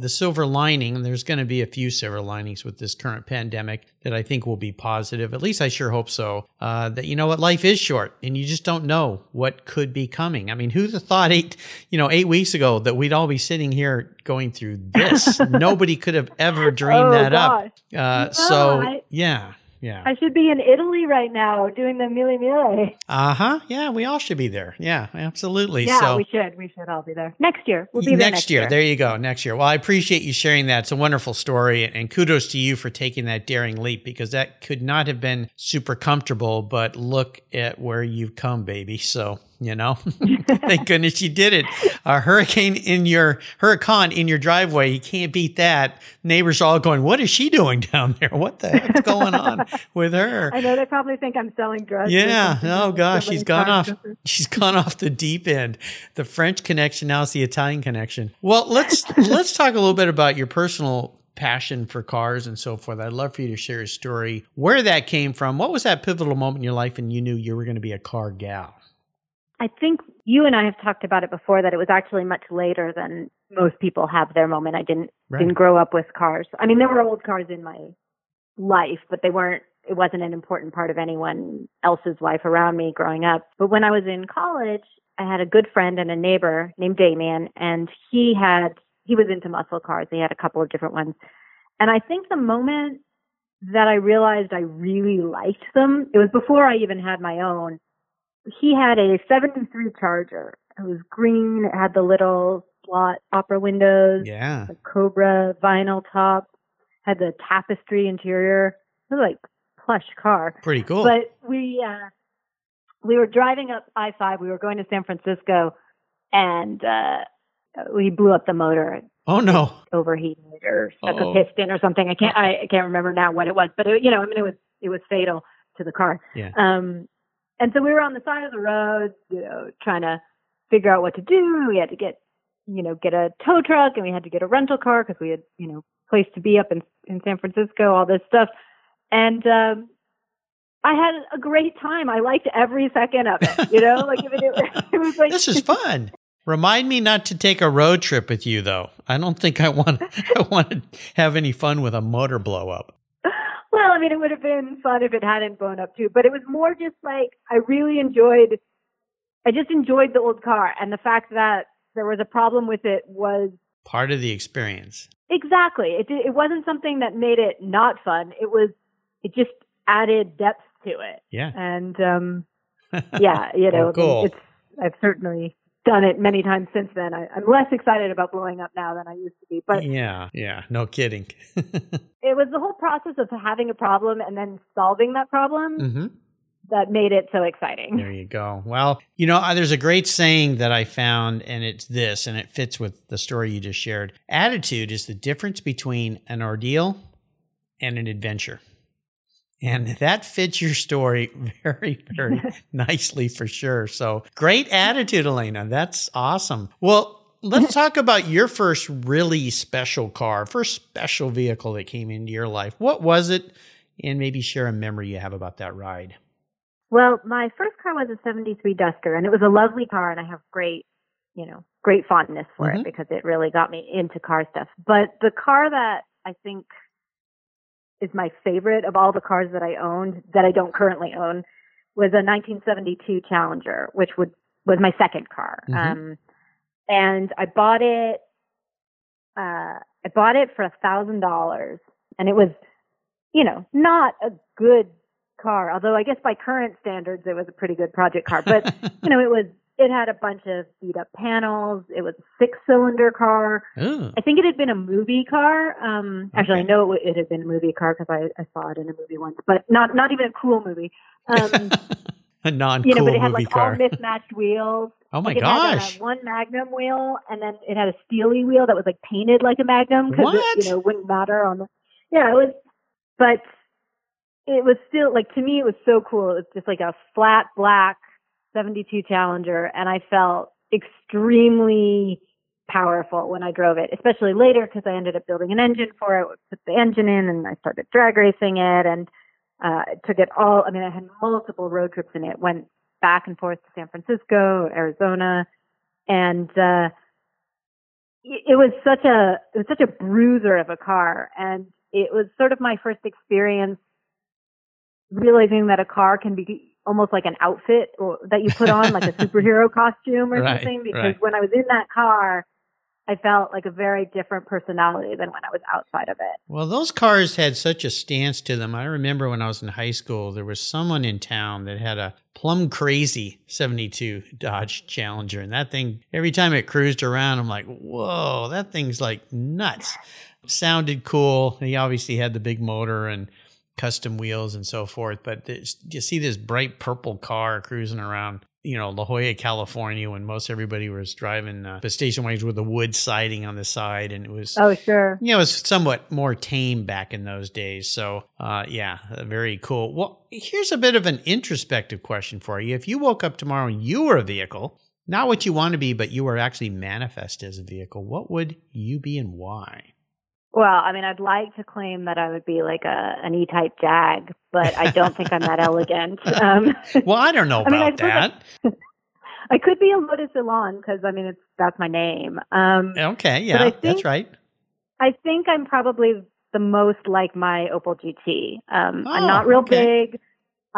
Speaker 1: the silver lining, and there's going to be a few silver linings with this current pandemic that I think will be positive. At least I sure hope so. Uh, that you know what, life is short, and you just don't know what could be coming. I mean, who'd have thought eight, you know, eight weeks ago that we'd all be sitting here going through this? Nobody could have ever dreamed
Speaker 2: Oh,
Speaker 1: that
Speaker 2: gosh.
Speaker 1: up. Uh,
Speaker 2: No,
Speaker 1: so
Speaker 2: I-
Speaker 1: yeah, yeah,
Speaker 2: I should be in Italy right now doing the Mille Miglia.
Speaker 1: uh huh, yeah. We all should be there. Yeah, absolutely.
Speaker 2: Yeah,
Speaker 1: so
Speaker 2: we should. We should all be there next year. We'll be there
Speaker 1: next,
Speaker 2: next
Speaker 1: year.
Speaker 2: year.
Speaker 1: There you go. Next year. Well, I appreciate you sharing that. It's a wonderful story, and kudos to you for taking that daring leap because that could not have been super comfortable. But look at where you've come, baby. So you know, thank goodness you did it. A hurricane in your hurricane in your driveway. You can't beat that. Neighbors are all going, "What is she doing down there? What the heck's going on with her?"
Speaker 2: I know they probably think I'm selling drugs.
Speaker 1: Yeah. Oh gosh, she's gone off. She's gone off the deep end. The French connection now is the Italian connection. Well, let's let's talk a little bit about your personal passion for cars and so forth. I'd love for you to share a story where that came from. What was that pivotal moment in your life and you knew you were going to be a car gal?
Speaker 2: I think you and I have talked about it before that it was actually much later than most people have their moment. I didn't
Speaker 1: Right.
Speaker 2: didn't grow up with cars. I mean, there were old cars in my life, but they weren't. It wasn't an important part of anyone else's life around me growing up. But when I was in college, I had a good friend and a neighbor named Damien, and he had he was into muscle cars. He had a couple of different ones, and I think the moment that I realized I really liked them, it was before I even had my own he had a 73 Charger. It was green. It had the little slot opera windows,
Speaker 1: Yeah.
Speaker 2: the Cobra vinyl top, had the tapestry interior. It was like plush car.
Speaker 1: Pretty cool.
Speaker 2: But we uh we were driving up I-5. We were going to San Francisco, and uh we blew up the motor.
Speaker 1: oh no.
Speaker 2: Overheated or stuck
Speaker 1: Uh-oh.
Speaker 2: a piston or something. I can't I, I can't remember now what it was, but it, you know, I mean, it was it was fatal to the car.
Speaker 1: Yeah.
Speaker 2: Um, and so we were on the side of the road, you know, trying to figure out what to do. We had to get, you know, get a tow truck and we had to get a rental car because we had, you know, place to be up in in San Francisco, all this stuff. And um I had a great time. I liked every second of it. You know, like if it, it was like
Speaker 1: This is fun. Remind me not to take a road trip with you though. I don't think I want I want to have any fun with a motor blow up.
Speaker 2: Well, I mean, it would have been fun if it hadn't blown up too, but it was more just like I really enjoyed. I just enjoyed the old car, and the fact that there was a problem with it was
Speaker 1: Part of the experience.
Speaker 2: exactly. It it wasn't something that made it not fun. It was. It just added depth to it,
Speaker 1: Yeah.
Speaker 2: and um, yeah, you know,
Speaker 1: Oh, cool.
Speaker 2: it's. I've certainly done it many times since then. I, I'm less excited about blowing up now than I used to be, but
Speaker 1: yeah, yeah, no kidding.
Speaker 2: it was the whole process of having a problem and then solving that problem
Speaker 1: hmm
Speaker 2: that made it so exciting.
Speaker 1: There you go. Well, you know, uh, there's a great saying that I found, and it's this, and it fits with the story you just shared. Attitude is the difference between an ordeal and an adventure. And that fits your story very, very nicely for sure. So great attitude, Elana. That's awesome. Well, let's talk about your first really special car, first special vehicle that came into your life. What was it? And maybe share a memory you have about that ride.
Speaker 2: Well, my first car was a 73 Duster and it was a lovely car and I have great, you know, great fondness for
Speaker 1: Mhm.
Speaker 2: it because it really got me into car stuff. But the car that I think is my favorite of all the cars that I owned that I don't currently own was a 1972 Challenger, which would was my second car.
Speaker 1: Mhm.
Speaker 2: Um, and I bought it. Uh, I bought it for a thousand dollars, and it was, you know, not a good car. Although I guess by current standards, it was a pretty good project car. But you know, it was it had a bunch of beat up panels. It was a six cylinder car.
Speaker 1: Ooh.
Speaker 2: I think it had been a movie car. Um, actually, I know it, it had been a movie car because I, I saw it in a movie once, but not not even a cool movie. Um,
Speaker 1: a non cool you
Speaker 2: know, but it had like
Speaker 1: car.
Speaker 2: all mismatched wheels.
Speaker 1: oh my
Speaker 2: like it
Speaker 1: gosh.
Speaker 2: had uh, one Magnum wheel, and then it had a Steely wheel that was like painted like a Magnum because it you know wouldn't matter on the. Yeah, it was, but it was still like to me it was so cool. It was just like a flat black '72 Challenger, and I felt extremely powerful when I drove it, especially later because I ended up building an engine for it, put the engine in, and I started drag racing it, and uh, took it all. I mean, I had multiple road trips in it. Went back and forth to San Francisco, Arizona, and uh, it, was such a it was such a bruiser of a car, and it was sort of my first experience realizing that a car can be almost like an outfit or, that you put on, like a superhero costume or
Speaker 1: Right,
Speaker 2: something. Because
Speaker 1: right.
Speaker 2: when I was in that car, I felt like a very different personality than when I was outside of it.
Speaker 1: Well, those cars had such a stance to them. I remember when I was in high school, there was someone in town that had a plum crazy 72 Dodge Challenger. And that thing, every time it cruised around, I'm like, whoa, that thing's like nuts. Sounded cool. He obviously had the big motor and custom wheels and so forth. But this, you see this bright purple car cruising around, you know, La Jolla, California, when most everybody was driving uh, the station wagons with a wood siding on the side. And it was
Speaker 2: Oh, sure.
Speaker 1: you know, it was somewhat more tame back in those days. So, uh, yeah, very cool. Well, here's a bit of an introspective question for you. If you woke up tomorrow and you were a vehicle, not what you want to be, but you were actually manifest as a vehicle, what would you be and why?
Speaker 2: Well, I mean, I'd like to claim that I would be like a an E-type Jag, but I don't think I'm that elegant. Um,
Speaker 1: Well, I don't know
Speaker 2: I mean, I
Speaker 1: about
Speaker 2: I-
Speaker 1: that.
Speaker 2: I could be a Lotus Elan because I mean, it's that's my name. Um,
Speaker 1: Okay, yeah,
Speaker 2: I
Speaker 1: that's right.
Speaker 2: I think I'm probably the most like my Opel GT. Um, I'm
Speaker 1: Oh,
Speaker 2: not real
Speaker 1: okay.
Speaker 2: big.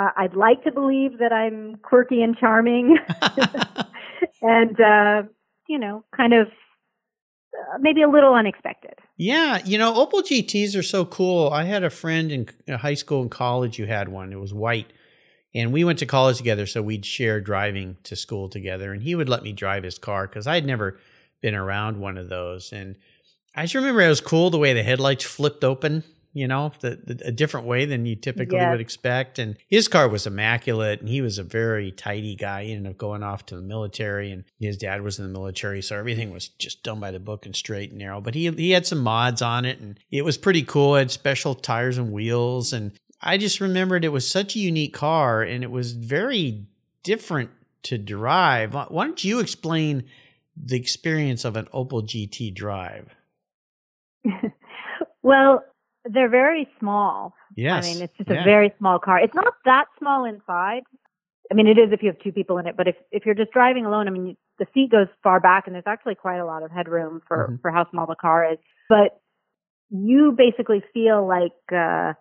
Speaker 2: Uh, I'd like to believe that I'm quirky and charming, and uh, you know, kind of uh, maybe a little unexpected.
Speaker 1: Yeah, you know, Opel GTs are so cool. I had a friend in high school and college who had one. It was white. And we went to college together, so we'd share driving to school together. And he would let me drive his car because I'd never been around one of those. And I just remember it was cool the way the headlights flipped open, you know, the, the, a different way than you typically
Speaker 2: Yes.
Speaker 1: would expect. And his car was immaculate, and he was a very tidy guy. He ended up going off to the military, and his dad was in the military, so everything was just done by the book and straight and narrow. But he he had some mods on it, and it was pretty cool. It had special tires and wheels, and I just remembered it was such a unique car, and it was very different to drive. Why don't you explain the experience of an Opel GT drive?
Speaker 2: well, they're very small.
Speaker 1: Yes,
Speaker 2: I mean, it's just
Speaker 1: yeah.
Speaker 2: a very small car. It's not that small inside. I mean, it is if you have two people in it, but if if you're just driving alone, I mean, you- the seat goes far back, and there's actually quite a lot of headroom for
Speaker 1: Mhm.
Speaker 2: for how small the car is. But you basically feel like uh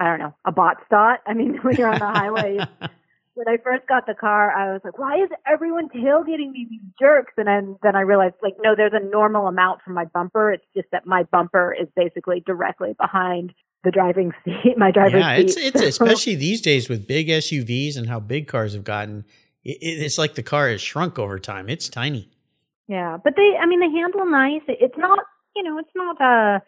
Speaker 2: I don't know a bot stot. I mean, when you're on the highway. When I first got the car, I was like, "Why is everyone tailgating me, these jerks?" And then, then I realized, like, no, there's a normal amount for my bumper. It's just that my bumper is basically directly behind the driving seat, my driver's seat.
Speaker 1: yeah, it's
Speaker 2: seat.
Speaker 1: it's
Speaker 2: So-
Speaker 1: especially these days with big SUVs and how big cars have gotten. It, it- it's like the car has shrunk over time. It's tiny.
Speaker 2: Yeah, but they, I mean, they handle nice. It, it's not, you know, it's not a,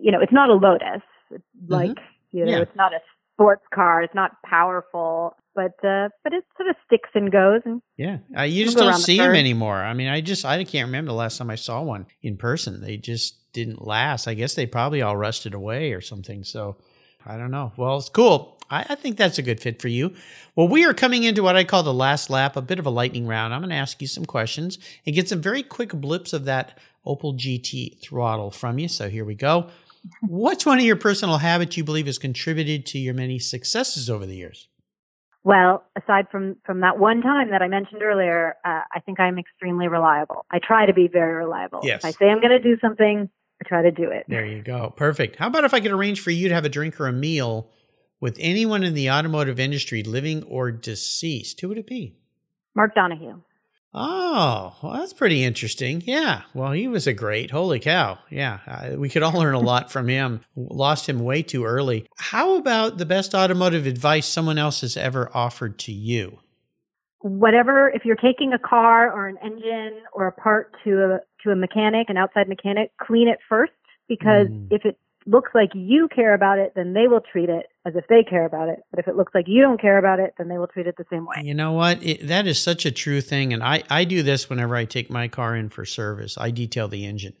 Speaker 2: you know, it's not a Lotus. It's like, you know,
Speaker 1: Mm-hmm. Yeah.
Speaker 2: it's not a sports car. It's not powerful, but, uh, but it sort of sticks and goes. And
Speaker 1: Yeah, uh, you just don't
Speaker 2: around the
Speaker 1: see them anymore. I mean, I just I can't remember the last time I saw one in person. They just didn't last. I guess they probably all rusted away or something. So I don't know. Well, it's cool. I, I think that's a good fit for you. Well, we are coming into what I call the last lap, a bit of a lightning round. I'm going to ask you some questions and get some very quick blips of that Opel GT throttle from you. So here we go. What's one of your personal habits you believe has contributed to your many successes over the years?
Speaker 2: well, aside from, from that one time that I mentioned earlier, uh, I think I'm extremely reliable. I try to be very reliable.
Speaker 1: Yes.
Speaker 2: If I say I'm going to do something, I try to do it.
Speaker 1: There you go. Perfect. How about if I could arrange for you to have a drink or a meal with anyone in the automotive industry, living or deceased? Who would it be?
Speaker 2: Mark Donohue.
Speaker 1: Oh, well, that's pretty interesting. Yeah. Well, he was a great. Holy cow. Yeah. Uh, we could all learn a lot from him. Lost him way too early. How about the best automotive advice someone else has ever offered to you?
Speaker 2: whatever, if you're taking a car or an engine or a part to a, to a mechanic, an outside mechanic, clean it first because
Speaker 1: Mm.
Speaker 2: if it looks like you care about it, then they will treat it as if they care about it. But if it looks like you don't care about it, then they will treat it the same way.
Speaker 1: You know what? It, that is such a true thing. And I, I do this whenever I take my car in for service. I detail the engine.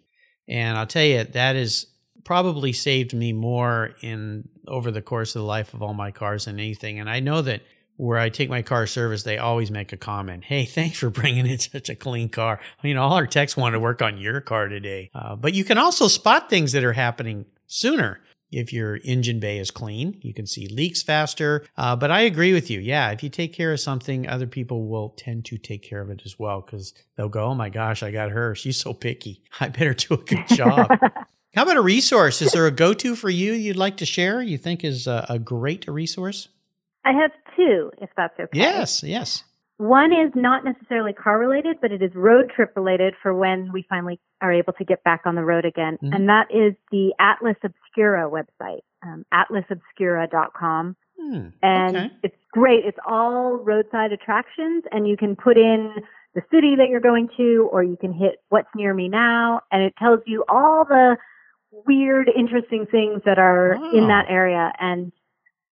Speaker 1: And I'll tell you, that has probably saved me more in over the course of the life of all my cars than anything. And I know that where I take my car service, they always make a comment. Hey, thanks for bringing in such a clean car. You know, all our techs want to work on your car today. Uh, but you can also spot things that are happening sooner. If your engine bay is clean, you can see leaks faster. Uh, but I agree with you. Yeah, if you take care of something, other people will tend to take care of it as well because they'll go, oh my gosh, I got her. She's so picky. I better do a good job. How about a resource? Is there a go to for you you'd like to share you think is a, a great resource?
Speaker 2: I have two, if that's okay.
Speaker 1: Yes, yes.
Speaker 2: One is not necessarily car related, but it is road trip related for when we finally are able to get back on the road again.
Speaker 1: Mhm.
Speaker 2: And that is the Atlas Obscura website, um, atlasobscura.com.
Speaker 1: Hmm,
Speaker 2: And
Speaker 1: okay.
Speaker 2: it's great. It's all roadside attractions and you can put in the city that you're going to or you can hit what's near me now and it tells you all the weird, interesting things that are in that area. And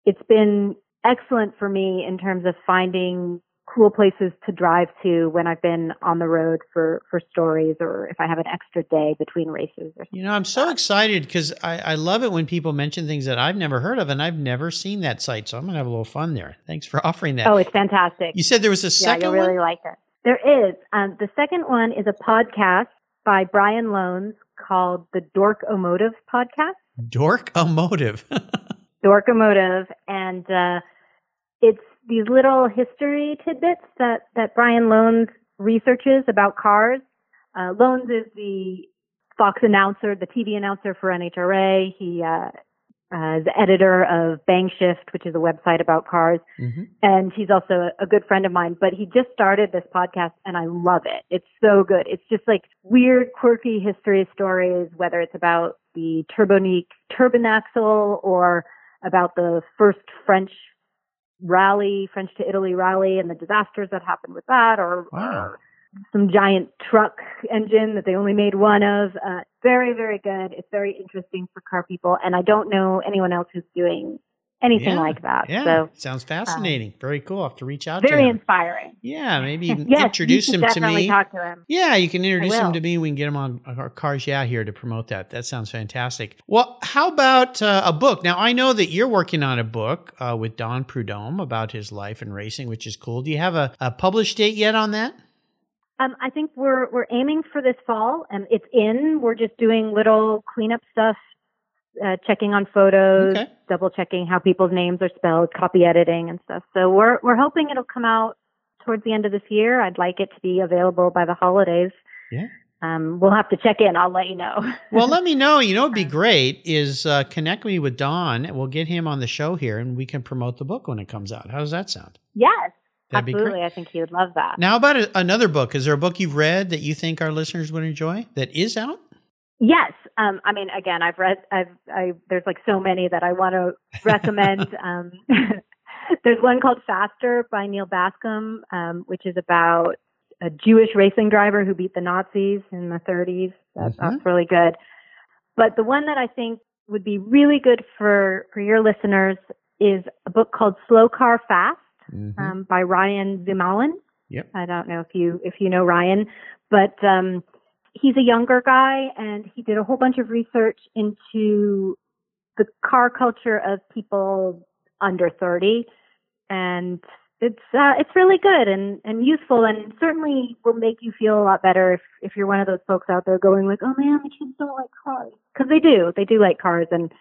Speaker 2: it's been excellent for me in terms of finding cool places to drive to when I've been on the road for, for stories or if I have an extra day between races or
Speaker 1: You know, I'm so excited because I, I love it when people mention things that I've never heard of and I've never seen that site. So I'm going to have a little fun there. Thanks for offering that.
Speaker 2: Oh, it's fantastic.
Speaker 1: you said there was a second.
Speaker 2: yeah, you'll really
Speaker 1: one?
Speaker 2: like it. There is. Um, the second one is a podcast by Brian Lohnes called the Dorkomotive Podcast.
Speaker 1: Dork Emotive.
Speaker 2: Dorkomotive, and uh, it's these little history tidbits that that Brian Lohnes researches about cars. Uh, Lohnes is the Fox announcer, the TV announcer for NHRA. He uh, uh, is the editor of BangShift, which is a website about cars.
Speaker 1: hmm
Speaker 2: and he's also a, a good friend of mine. But he just started this podcast, and I love it. It's so good. It's just like weird, quirky history stories, whether it's about the Turbonique turbine axle or about the first French rally, French to Italy rally, and the disasters that happened with that, or,
Speaker 1: Wow.
Speaker 2: or some giant truck engine that they only made one of. Uh, very, very good. It's very interesting for car people, and I don't know anyone else who's doing anything
Speaker 1: Yeah,
Speaker 2: like that.
Speaker 1: Yeah.
Speaker 2: So
Speaker 1: Sounds fascinating. Very cool. I'll have to reach out to
Speaker 2: very
Speaker 1: him.
Speaker 2: inspiring.
Speaker 1: Yeah, maybe you can
Speaker 2: yes,
Speaker 1: introduce him to me.
Speaker 2: Talk to him.
Speaker 1: Yeah, you can introduce him to me. We can get him on our Cars Yeah here to promote that. That sounds fantastic. Well, how about uh, a book? Now, I know that you're working on a book uh, with Don Prudhomme about his life and racing, which is cool. Do you have a, a published date yet on that?
Speaker 2: Um, I think we're we're aiming for this fall, and it's in. We're just doing little cleanup stuff, uh, checking on photos,
Speaker 1: Okay.
Speaker 2: double checking how people's names are spelled, copy editing and stuff. So we're we're hoping it'll come out towards the end of this year. I'd like it to be available by the holidays.
Speaker 1: Yeah.
Speaker 2: Um, we'll have to check in. I'll let you know.
Speaker 1: Well, let me know. You know, it'd be great is uh, connect me with Don. And we'll get him on the show here, and we can promote the book when it comes out. How does that sound?
Speaker 2: yes,
Speaker 1: That'd
Speaker 2: absolutely. I think he would love that.
Speaker 1: Now, about a, another book? Is there a book you've read that you think our listeners would enjoy that is out?
Speaker 2: Yes. Um, I mean, again, I've read, I've, I, there's like so many that I want to recommend. um, there's one called Faster by Neal Bascomb, um, which is about a Jewish racing driver who beat the Nazis in the 30s. That,
Speaker 1: Mhm.
Speaker 2: That's really good. But the one that I think would be really good for, for your listeners is a book called Slow Car Fast
Speaker 1: Mhm.
Speaker 2: um, by Ryan ZumMallen.
Speaker 1: Yep.
Speaker 2: I don't know if you if you know Ryan, but um, he's a younger guy and he did a whole bunch of research into the car culture of people under 30 and it's uh, it's really good and and useful and certainly will make you feel a lot better if if you're one of those folks out there going like oh man the kids don't like cars. Because they do. They do like cars and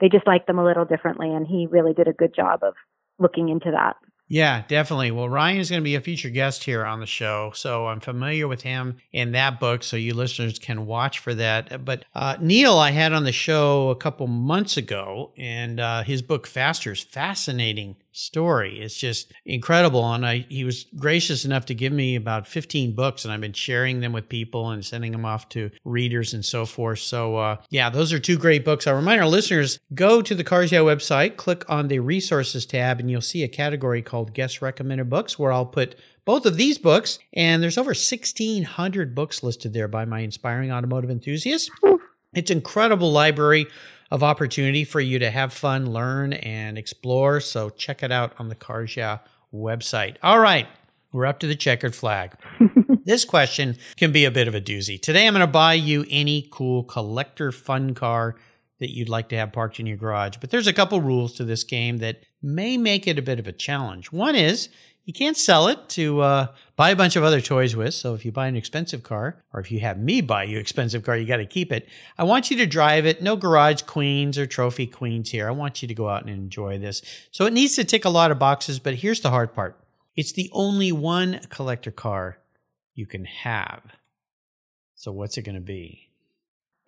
Speaker 2: they just like them a little differently and he really did a good job of looking into that
Speaker 1: Yeah, definitely. Well, Ryan is going to be a featured guest here on the show, so I'm familiar with him and that book, so you listeners can watch for that. But uh, Neal, I had on the show a couple months ago, and uh, his book Faster is fascinating story. It's just incredible. And I, he was gracious enough to give me about 15 books, and I've been sharing them with people and sending them off to readers and so forth. So, uh, yeah, those are two great books. I'll remind our listeners go to the Yeah website, click on the resources tab, and you'll see a category called Guest Recommended Books where I'll put both of these books. And there's over 1,600 books listed there by my inspiring automotive enthusiasts. It's incredible library of opportunity for you to have fun, learn, and explore. So check it out on the Cars Yeah website. All right, we're up to the checkered flag. this question can be a bit of a doozy. Today, I'm going to buy you any cool collector fun car that you'd like to have parked in your garage. But there's a couple rules to this game that may make it a bit of a challenge. One is you can't sell it to uh, buy a bunch of other toys with. So if you buy an expensive car, or if you have me buy you expensive car, you got to keep it. I want you to drive it. No garage queens or trophy queens here. I want you to go out and enjoy this. So it needs to tick a lot of boxes, but here's the hard part. It's the only one collector car you can have. So what's it going to be?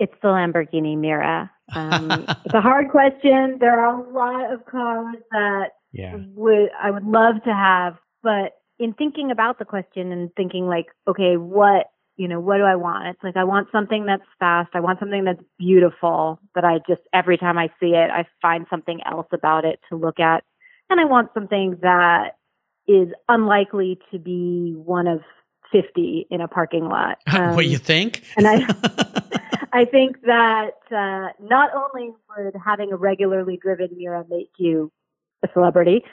Speaker 2: It's the Lamborghini Miura. Um, it's a hard question. There are a lot of cars that
Speaker 1: yeah.
Speaker 2: would I would love to have, but in thinking about the question and thinking like, okay, what, you know, what do I want? It's like, I want something that's fast. I want something that's beautiful that I just, every time I see it, I find something else about it to look at. And I want something that is unlikely to be one of 50 in a parking lot.
Speaker 1: Um, what you think?
Speaker 2: and I, I think that uh, not only would having a regularly driven Miura make you a celebrity,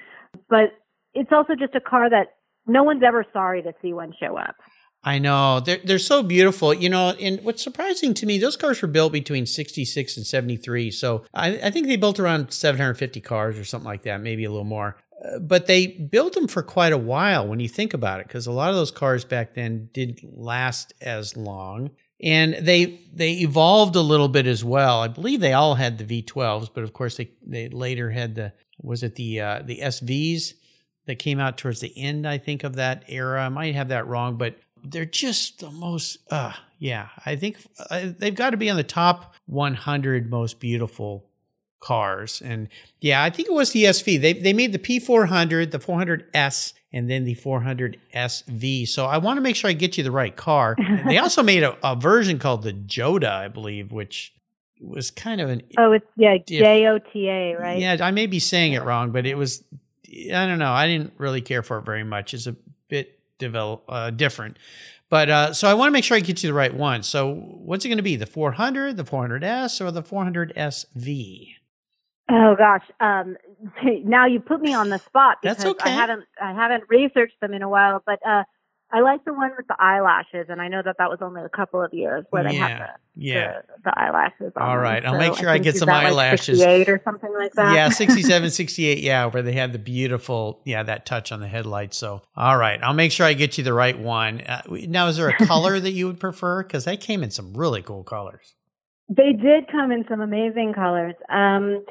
Speaker 2: but it's also just a car that no one's ever sorry to see one show up.
Speaker 1: I know they're they're so beautiful, you know. And what's surprising to me, those cars were built between sixty six and seventy three. So I, I, think they built around seven hundred fifty cars or something like that, maybe a little more. Uh, but they built them for quite a while when you think about it, because a lot of those cars back then didn't last as long, and they they evolved a little bit as well. I believe they all had the V twelves, but of course they they later had the was it the uh, the SVs that came out towards the end, I think, of that era. I might have that wrong, but they're just the most, uh, yeah, I think uh, they've got to be on the top 100 most beautiful cars. And yeah, I think it was the SV. They, they made the P400, the 400S, and then the 400SV. So I want to make sure I get you the right car. they also made a, a version called the Jota, I believe, which was kind of an
Speaker 2: oh it's yeah J O T A right
Speaker 1: yeah I may be saying it wrong but it was I don't know. I didn't really care for it very much. It's a bit develop uh, different. But uh, so I want to make sure I get you the right one. So what's it going to be? The 400, the 400S, or the 400SV?
Speaker 2: Oh gosh, um, now you put me on the spot because
Speaker 1: okay.
Speaker 2: I haven't I haven't researched them in a while. But uh, I like the one with the eyelashes, and I know that that was only a couple of years where they
Speaker 1: yeah,
Speaker 2: had the,
Speaker 1: yeah.
Speaker 2: the, the eyelashes.
Speaker 1: On All right,
Speaker 2: them.
Speaker 1: I'll
Speaker 2: so
Speaker 1: make sure
Speaker 2: I,
Speaker 1: I get some eyelashes.
Speaker 2: Like or something like that.
Speaker 1: Yeah, 67, 68, yeah, where they had the beautiful, yeah, that touch on the headlights. So, all right, I'll make sure I get you the right one. Uh, now, is there a color that you would prefer? Because they came in some really cool colors.
Speaker 2: They did come in some amazing colors. Um,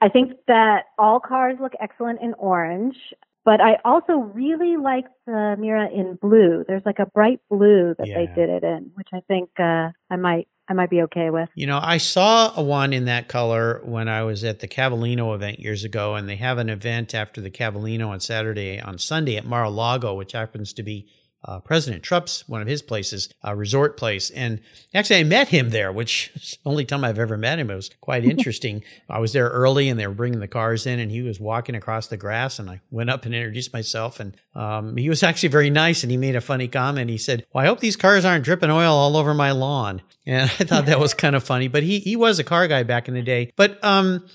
Speaker 2: I think that all cars look excellent in orange. But I also really like the Miura in blue. There's like a bright blue that
Speaker 1: Yeah.
Speaker 2: they did it in, which I think uh, I might I might be okay with.
Speaker 1: You know, I saw a one in that color when I was at the Cavallino event years ago, and they have an event after the Cavallino on Saturday, on Sunday at Mar-a-Lago, which happens to be uh, President Trump's one of his places, a resort place. And actually, I met him there, which is the only time I've ever met him. It was quite interesting. I was there early, and they were bringing the cars in, and he was walking across the grass, and I went up and introduced myself, and um, he was actually very nice, and he made a funny comment. He said, "Well, I hope these cars aren't dripping oil all over my lawn," and I thought that was kind of funny. But he he was a car guy back in the day. But um,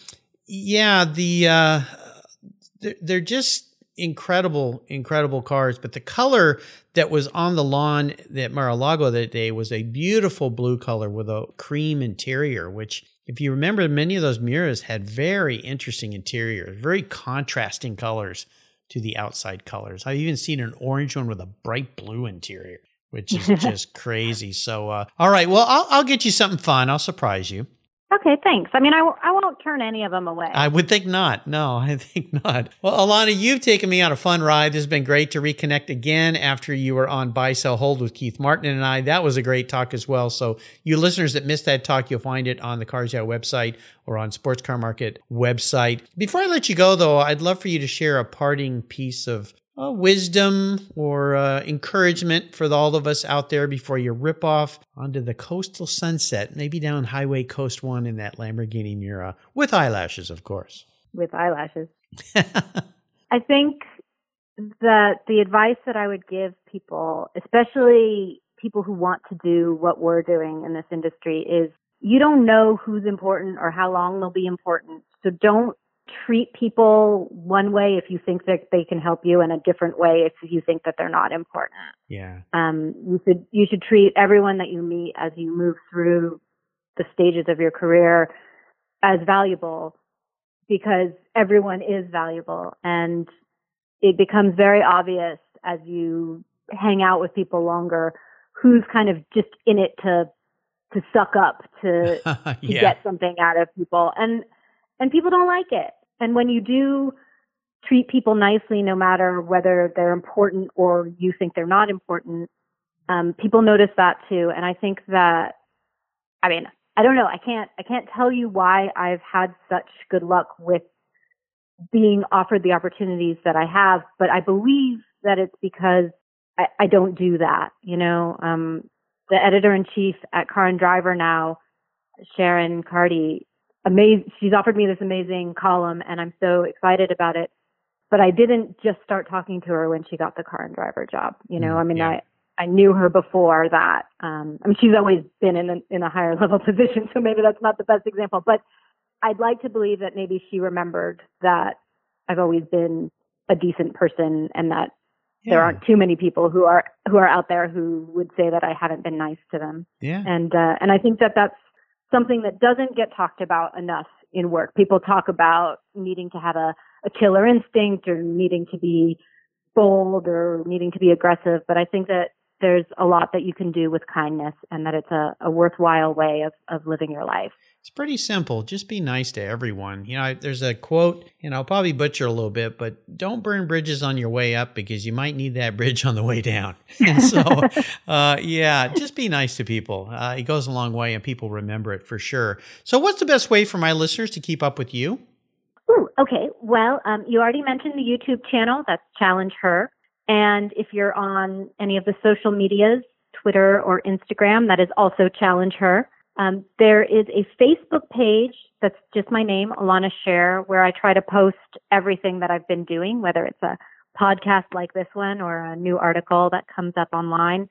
Speaker 1: yeah, the uh, they're, they're just incredible, incredible cars. But the color that was on the lawn at Mar-a-Lago that day was a beautiful blue color with a cream interior, which if you remember, many of those Miuras had very interesting interiors, very contrasting colors to the outside colors. I've even seen an orange one with a bright blue interior, which is just crazy. So, uh, all right, well, I'll, I'll get you something fun. I'll surprise you.
Speaker 2: Okay, thanks. I mean, I won't turn any of them away.
Speaker 1: I would think not. No, I think not. Well, Elana, you've taken me on a fun ride. This has been great to reconnect again after you were on Buy, Sell, Hold with Keith Martin and I. That was a great talk as well. So, you listeners that missed that talk, you'll find it on the Cars Yeah website or on Sports Car Market website. Before I let you go, though, I'd love for you to share a parting piece of uh, wisdom or uh, encouragement for all of us out there before you rip off onto the coastal sunset, maybe down Highway Coast 1 in that Lamborghini Miura, with eyelashes, of course.
Speaker 2: With eyelashes. I think that the advice that I would give people, especially people who want to do what we're doing in this industry, is you don't know who's important or how long they'll be important. So don't treat people one way if you think that they can help you and a different way if you think that they're not important.
Speaker 1: Yeah.
Speaker 2: Um, you should you should treat everyone that you meet as you move through the stages of your career as valuable because everyone is valuable and it becomes very obvious as you hang out with people longer who's kind of just in it to to suck up to, to
Speaker 1: yeah.
Speaker 2: get something out of people and and people don't like it. And when you do treat people nicely, no matter whether they're important or you think they're not important, um, people notice that too. And I think that, I mean, I don't know. I can't, I can't tell you why I've had such good luck with being offered the opportunities that I have, but I believe that it's because I, I don't do that. You know, um, the editor in chief at Car and Driver now, Sharon Carty, amazing. She's offered me this amazing column and I'm so excited about it. But I didn't just start talking to her when she got the car and driver job. You know,
Speaker 1: Mm,
Speaker 2: I mean,
Speaker 1: yeah.
Speaker 2: I, I knew her before that. Um, I mean, she's always been in a, in a higher level position, so maybe that's not the best example, but I'd like to believe that maybe she remembered that I've always been a decent person and that there aren't too many people who are, who are out there who would say that I haven't been nice to them
Speaker 1: Yeah.
Speaker 2: and uh, and I think that that's something that doesn't get talked about enough in work. People talk about needing to have a, a killer instinct or needing to be bold or needing to be aggressive, but I think that there's a lot that you can do with kindness and that it's a, a worthwhile way of, of living your life.
Speaker 1: It's pretty simple. Just be nice to everyone. You know, there's a quote, and I'll probably butcher a little bit, but don't burn bridges on your way up because you might need that bridge on the way down. And so, uh, yeah, just be nice to people. Uh, it goes a long way, and people remember it for sure. So, what's the best way for my listeners to keep up with you?
Speaker 2: Ooh, okay. Well, um, you already mentioned the YouTube channel. That's Challenge Her. And if you're on any of the social medias, Twitter or Instagram, that is also Challenge Her. Um, there is a Facebook page that's just my name, Elana Scherr, where I try to post everything that I've been doing, whether it's a podcast like this one or a new article that comes up online.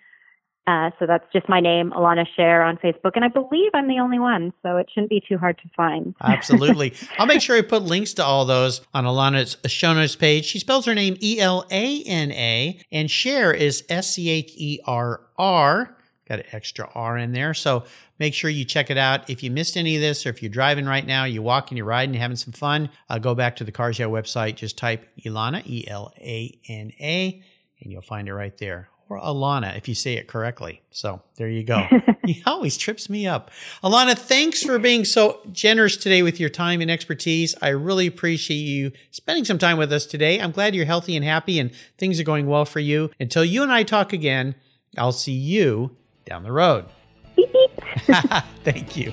Speaker 2: Uh, so that's just my name, Elana Scherr on Facebook. And I believe I'm the only one, so it shouldn't be too hard to find.
Speaker 1: Absolutely. I'll make sure I put links to all those on Elana's show notes page. She spells her name E L A N A, and Scherr is S C H E R R. Got an extra R in there. So make sure you check it out. If you missed any of this, or if you're driving right now, you're walking, you're riding, you're having some fun, uh, go back to the Cars Yeah website. Just type Ilana, E L A N A, and you'll find it right there. Or Alana, if you say it correctly. So there you go. he always trips me up. Alana, thanks for being so generous today with your time and expertise. I really appreciate you spending some time with us today. I'm glad you're healthy and happy and things are going well for you. Until you and I talk again, I'll see you down the road.
Speaker 2: Beep, beep.
Speaker 1: Thank you.